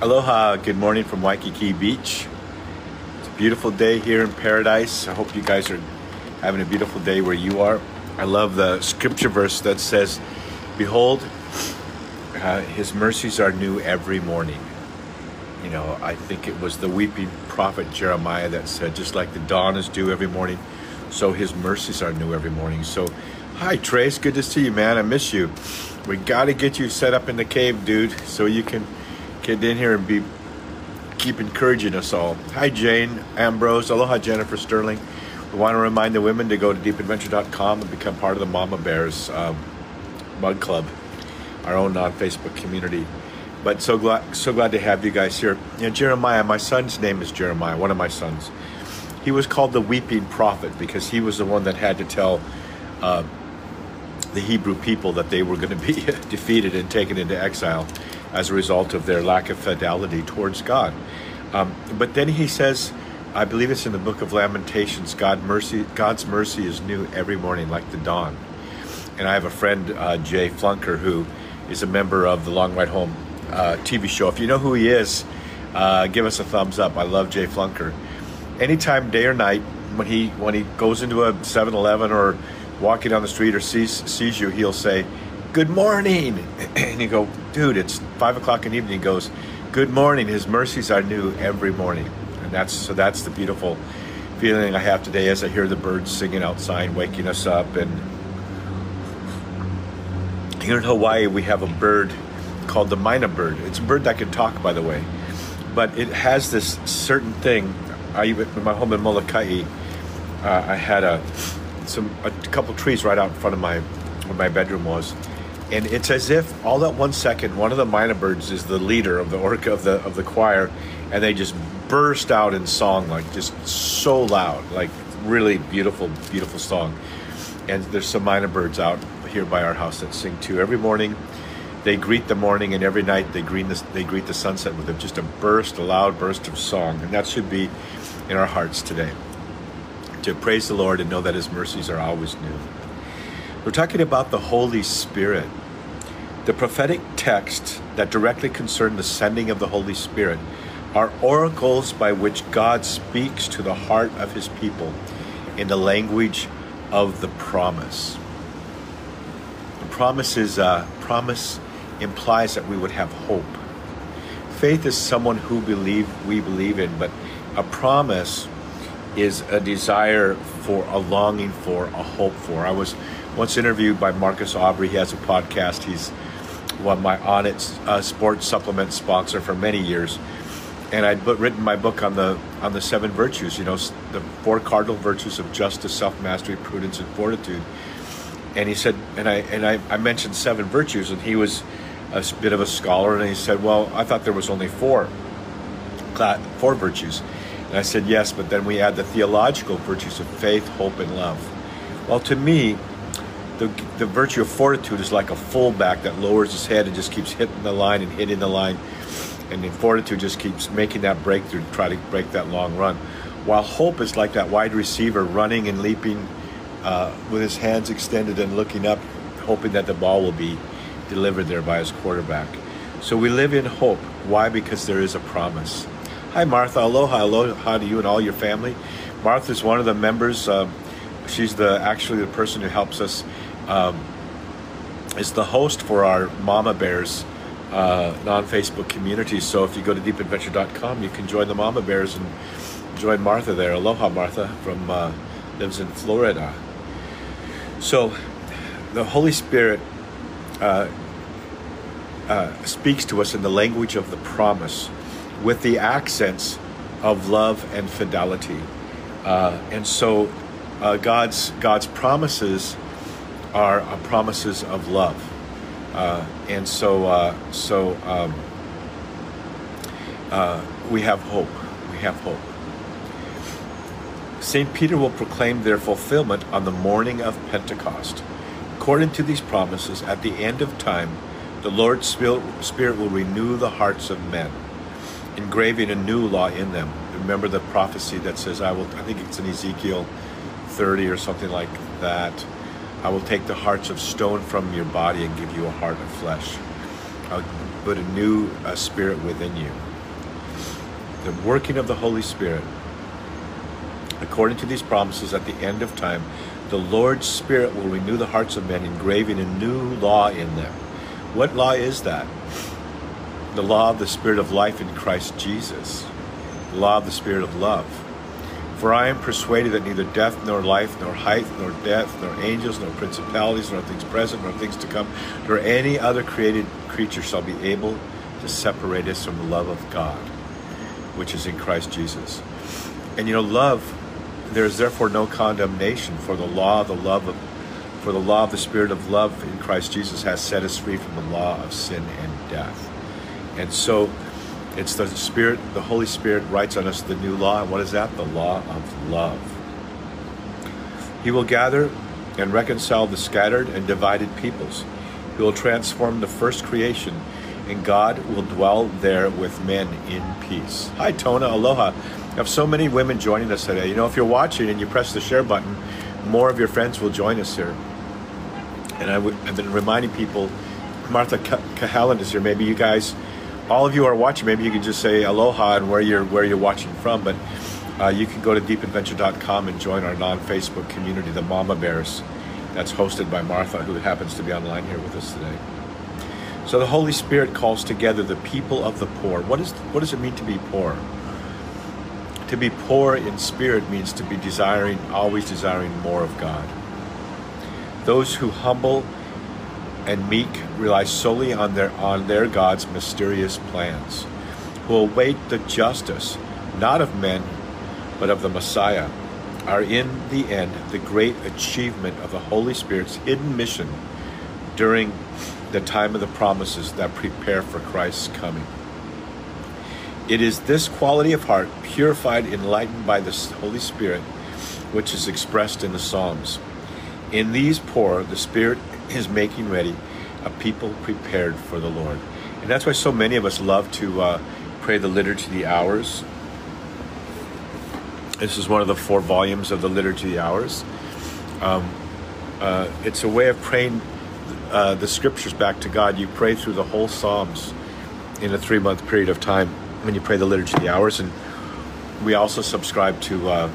Aloha, good morning from Waikiki Beach. It's a beautiful day here in paradise. I hope you guys are having a beautiful day where you are. I love the scripture verse that says, Behold, uh, his mercies are new every morning. You know, I think it was the weeping prophet Jeremiah that said, just like the dawn is due every morning, so his mercies are new every morning. So, hi, Trace. Good to see you, man. I miss you. We got to get you set up in the cave, dude, so you can get in here and be keep encouraging us all. Hi, Jane Ambrose. Aloha, Jennifer Sterling. We want to remind the women to go to deepadventure.com and become part of the Mama Bears um, Mug Club, our own on Facebook community. But so glad, so glad to have you guys here. You know, Jeremiah, my son's name is Jeremiah, one of my sons. He was called the weeping prophet because he was the one that had to tell uh, the Hebrew people that they were going to be defeated and taken into exile as a result of their lack of fidelity towards God. Um, but then he says, I believe it's in the book of Lamentations, God mercy, God's mercy is new every morning like the dawn. And I have a friend, uh, Jay Flunker, who is a member of the Long Ride Home uh, TV show. If you know who he is, uh, give us a thumbs up. I love Jay Flunker. Anytime, day or night, when he when he goes into a 7-Eleven or walking down the street or sees sees you, he'll say, "Good morning," and you go, "Dude, it's five o'clock in the evening." He goes, "Good morning." His mercies are new every morning, and that's so that's the beautiful feeling I have today as I hear the birds singing outside, waking us up. And here in Hawaii, we have a bird called the myna bird. It's a bird that can talk, by the way, but it has this certain thing. I in my home in Molokai, uh, I had a some a couple trees right out in front of my where my bedroom was, and it's as if all at one second one of the myna birds is the leader of the orca of the of the choir, and they just burst out in song like just so loud, like really beautiful, beautiful song. And there's some myna birds out here by our house that sing too every morning they greet the morning and every night they greet the, they greet the sunset with just a burst, a loud burst of song. And that should be in our hearts today. To praise the Lord and know that His mercies are always new. We're talking about the Holy Spirit. The prophetic texts that directly concern the sending of the Holy Spirit are oracles by which God speaks to the heart of His people in the language of the promise. The promise is a promise implies that we would have hope. Faith is someone who believe we believe in, but a promise is a desire for a longing for a hope for. I was once interviewed by Marcus Aubrey. He has a podcast. He's one of my Onnit uh, sports supplement sponsor for many years, and I'd written my book on the on the seven virtues. You know, the four cardinal virtues of justice, self mastery, prudence, and fortitude. And he said, and I and I, I mentioned seven virtues, and he was a bit of a scholar, and he said, "Well, I thought there was only four, four virtues." And I said, "Yes, but then we add the theological virtues of faith, hope, and love." Well, to me, the the virtue of fortitude is like a fullback that lowers his head and just keeps hitting the line and hitting the line, and fortitude just keeps making that breakthrough try to break that long run. While hope is like that wide receiver running and leaping uh, with his hands extended and looking up, hoping that the ball will be delivered there by his quarterback. So we live in hope. Why? Because there is a promise. Hi, Martha. Aloha. Aloha to you and all your family. Martha is one of the members. Uh, she's the actually the person who helps us. Um, is the host for our Mama Bears uh, non-Facebook community. So if you go to deepadventure.com, you can join the Mama Bears and join Martha there. Aloha, Martha from uh, lives in Florida. So the Holy Spirit uh, uh, speaks to us in the language of the promise with the accents of love and fidelity. Uh, and so uh, God's, God's promises are uh, promises of love. Uh, and so, so um, we have hope. We have hope. St. Peter will proclaim their fulfillment on the morning of Pentecost. According to these promises, at the end of time, the Lord's Spirit will renew the hearts of men, engraving a new law in them. Remember the prophecy that says, I will, I think it's in Ezekiel 30 or something like that. I will take the hearts of stone from your body and give you a heart of flesh. I'll put a new uh, spirit within you. The working of the Holy Spirit. According to these promises, at the end of time, the Lord's Spirit will renew the hearts of men, engraving a new law in them. What law is that? The law of the Spirit of life in Christ Jesus, the law of the Spirit of love. For I am persuaded that neither death, nor life, nor height, nor depth, nor angels, nor principalities, nor things present, nor things to come, nor any other created creature shall be able to separate us from the love of God, which is in Christ Jesus. And you know, love, there is therefore no condemnation for the law, the love of, for the law of the Spirit of love in Christ Jesus has set us free from the law of sin and death. And so, it's the Spirit, the Holy Spirit writes on us the new law. And what is that? The law of love. He will gather and reconcile the scattered and divided peoples. He will transform the first creation, and God will dwell there with men in peace. Hi, Tona. Aloha. I have so many women joining us today. You know, if you're watching and you press the share button, more of your friends will join us here. And I w- I've been reminding people, Martha Cahalan is here. Maybe you guys all of you are watching, maybe you can just say aloha and where you're where you're watching from. But uh, you can go to deepadventure.com and join our non-Facebook community, the Mama Bears. That's hosted by Martha, who happens to be online here with us today. So the Holy Spirit calls together the people of the poor. What is what does it mean to be poor? To be poor in spirit means to be desiring, always desiring more of God. Those who humble and meek rely solely on their on their God's mysterious plans, who await the justice not of men, but of the Messiah, are in the end the great achievement of the Holy Spirit's hidden mission during the time of the promises that prepare for Christ's coming. It is this quality of heart, purified, enlightened by the Holy Spirit, which is expressed in the Psalms. In these poor, the Spirit is making ready a people prepared for the Lord. And that's why so many of us love to uh, pray the Liturgy of the Hours. This is one of the four volumes of the Liturgy of the Hours. Um, uh, it's a way of praying uh, the scriptures back to God. You pray through the whole Psalms in a three month period of time when you pray the Liturgy of the Hours. And we also subscribe to, uh,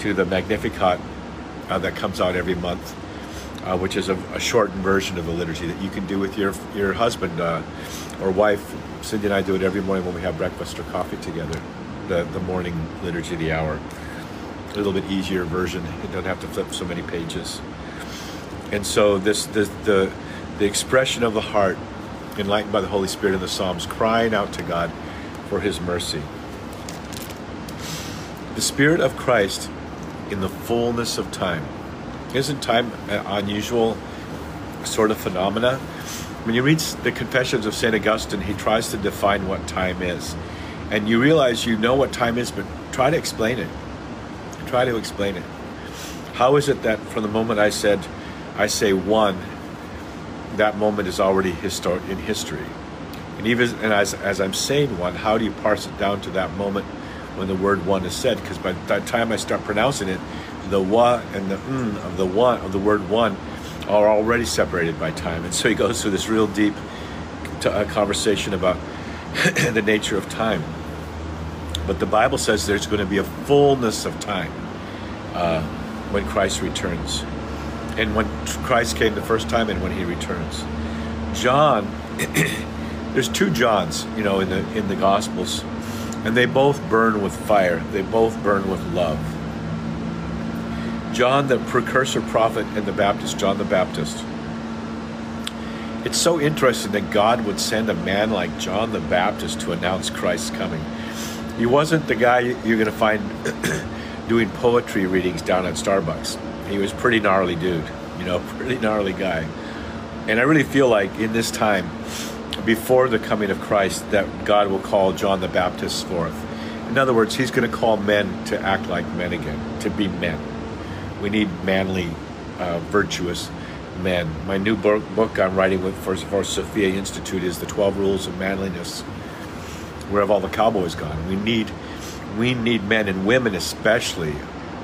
to the Magnificat uh, that comes out every month uh, which is a, a, shortened version of the liturgy that you can do with your your husband uh, or wife. Cindy and I do it every morning when we have breakfast or coffee together. The the morning liturgy, the hour, a little bit easier version. You don't have to flip so many pages. And so this, this the the expression of the heart, enlightened by the Holy Spirit in the Psalms, crying out to God for His mercy. The Spirit of Christ in the fullness of time isn't time an unusual sort of phenomena? When you read the Confessions of St. Augustine, he tries to define what time is. And you realize you know what time is, but try to explain it. Try to explain it. How is it that from the moment I said, I say one, that moment is already histor- in history? And even and as, as I'm saying one, how do you parse it down to that moment when the word one is said? Because by the time I start pronouncing it, the wa and the mm of the one of the word one are already separated by time. And so he goes through this real deep t- uh, conversation about the nature of time. But the Bible says there's going to be a fullness of time uh, when Christ returns. And when Christ came the first time and when he returns. John, there's two Johns, you know, in the in the Gospels, and they both burn with fire. They both burn with love. John, the precursor prophet, and the Baptist, John the Baptist. It's so interesting that God would send a man like John the Baptist to announce Christ's coming. He wasn't the guy you're going to find doing poetry readings down at Starbucks. He was pretty gnarly dude, you know, pretty gnarly guy. And I really feel like in this time, before the coming of Christ, that God will call John the Baptist forth. In other words, he's going to call men to act like men again, to be men. We need manly, uh, virtuous men. My new book, book I'm writing with for, for Sophia Institute is the 12 Rules of Manliness. Where have all the cowboys gone? We need, we need men and women especially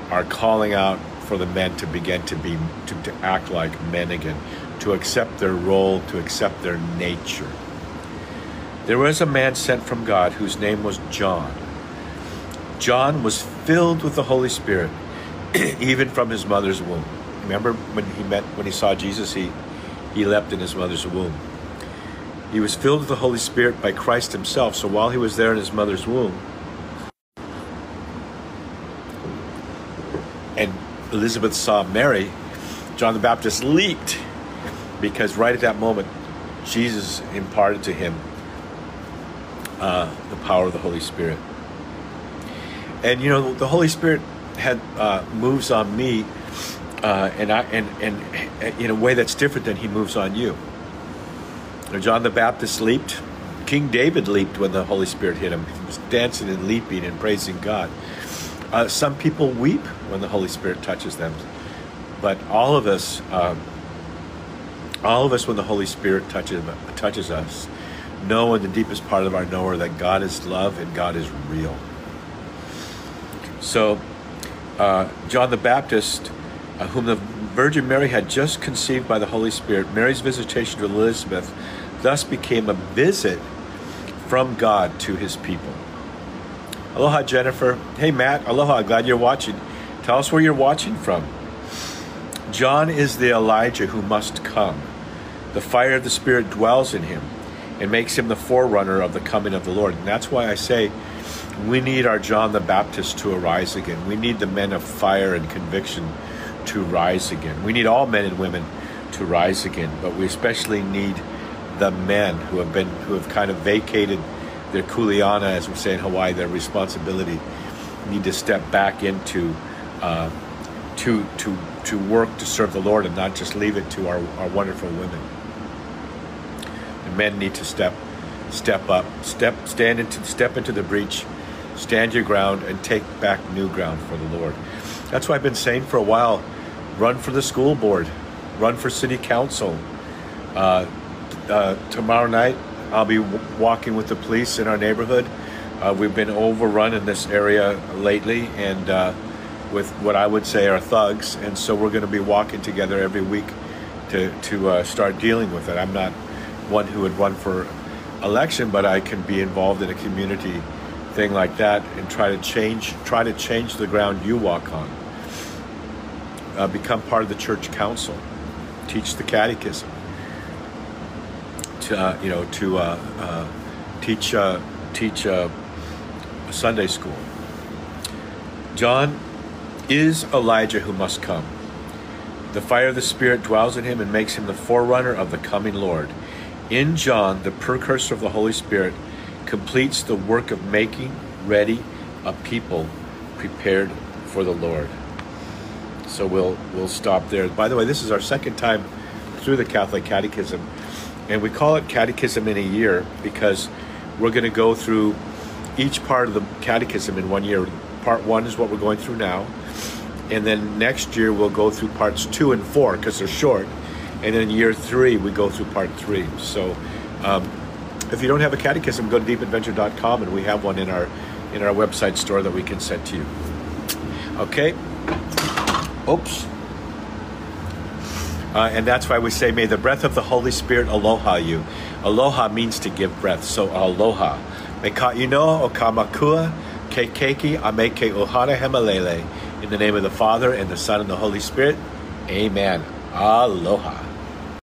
are calling out for the men to begin to be to, to act like men again, to accept their role, to accept their nature. There was a man sent from God whose name was John. John was filled with the Holy Spirit, even from his mother's womb. Remember when he met, when he saw Jesus, he, he leapt in his mother's womb. He was filled with the Holy Spirit by Christ himself. So while he was there in his mother's womb, and Elizabeth saw Mary, John the Baptist leaped because right at that moment, Jesus imparted to him uh, the power of the Holy Spirit. And you know, the Holy Spirit had uh, moves on me, uh, and I and and in a way that's different than He moves on you. John the Baptist leaped. King David leaped when the Holy Spirit hit him. He was dancing and leaping and praising God. Uh, some people weep when the Holy Spirit touches them, but all of us, um, all of us, when the Holy Spirit touches touches us, know in the deepest part of our knower that God is love and God is real. So, uh, John the Baptist, uh, whom the Virgin Mary had just conceived by the Holy Spirit, Mary's visitation to Elizabeth thus became a visit from God to his people. Aloha, Jennifer. Hey, Matt. Aloha. Glad you're watching. Tell us where you're watching from. John is the Elijah who must come. The fire of the Spirit dwells in him and makes him the forerunner of the coming of the Lord. And that's why I say we need our John the Baptist to arise again. We need the men of fire and conviction to rise again. We need all men and women to rise again, but we especially need the men who have been who have kind of vacated their kuleana, as we say in Hawaii, their responsibility, need to step back into uh, to to to work to serve the Lord and not just leave it to our, our wonderful women. The men need to step step up, step stand into step into the breach stand your ground, and take back new ground for the Lord. That's why I've been saying for a while run for the school board, run for city council. Uh, uh, tomorrow night, I'll be w- walking with the police in our neighborhood. Uh, we've been overrun in this area lately, and uh, with what I would say are thugs, and so we're going to be walking together every week to to uh, start dealing with it. I'm not one who would run for election, but I can be involved in a community like that and try to change try to change the ground you walk on. Uh, become part of the church council. Teach the catechism. To uh, you know to uh, uh teach uh, teach uh, Sunday school. John is Elijah who must come. The fire of the Spirit dwells in him and makes him the forerunner of the coming Lord. In John the precursor of the Holy Spirit completes the work of making ready a people prepared for the Lord. So we'll we'll stop there. By the way, this is our second time through the Catholic Catechism, and we call it Catechism in a year because we're going to go through each part of the Catechism in one year. Part one is what we're going through now, and then next year we'll go through parts two and four because they're short, and then year three we go through part three. So. Um, if you don't have a catechism, go to deepadventure.com and we have one in our in our website store that we can send to you. Okay. Oops. Uh, and that's why we say, may the breath of the Holy Spirit aloha you. Aloha means to give breath, so aloha. Me ka ino o ka makua ke keiki ame ke ohana hemalele. In the name of the Father, and the Son, and the Holy Spirit, amen. Aloha.